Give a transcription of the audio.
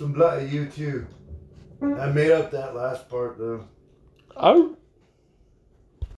Some blood you too. I made up that last part though. Oh,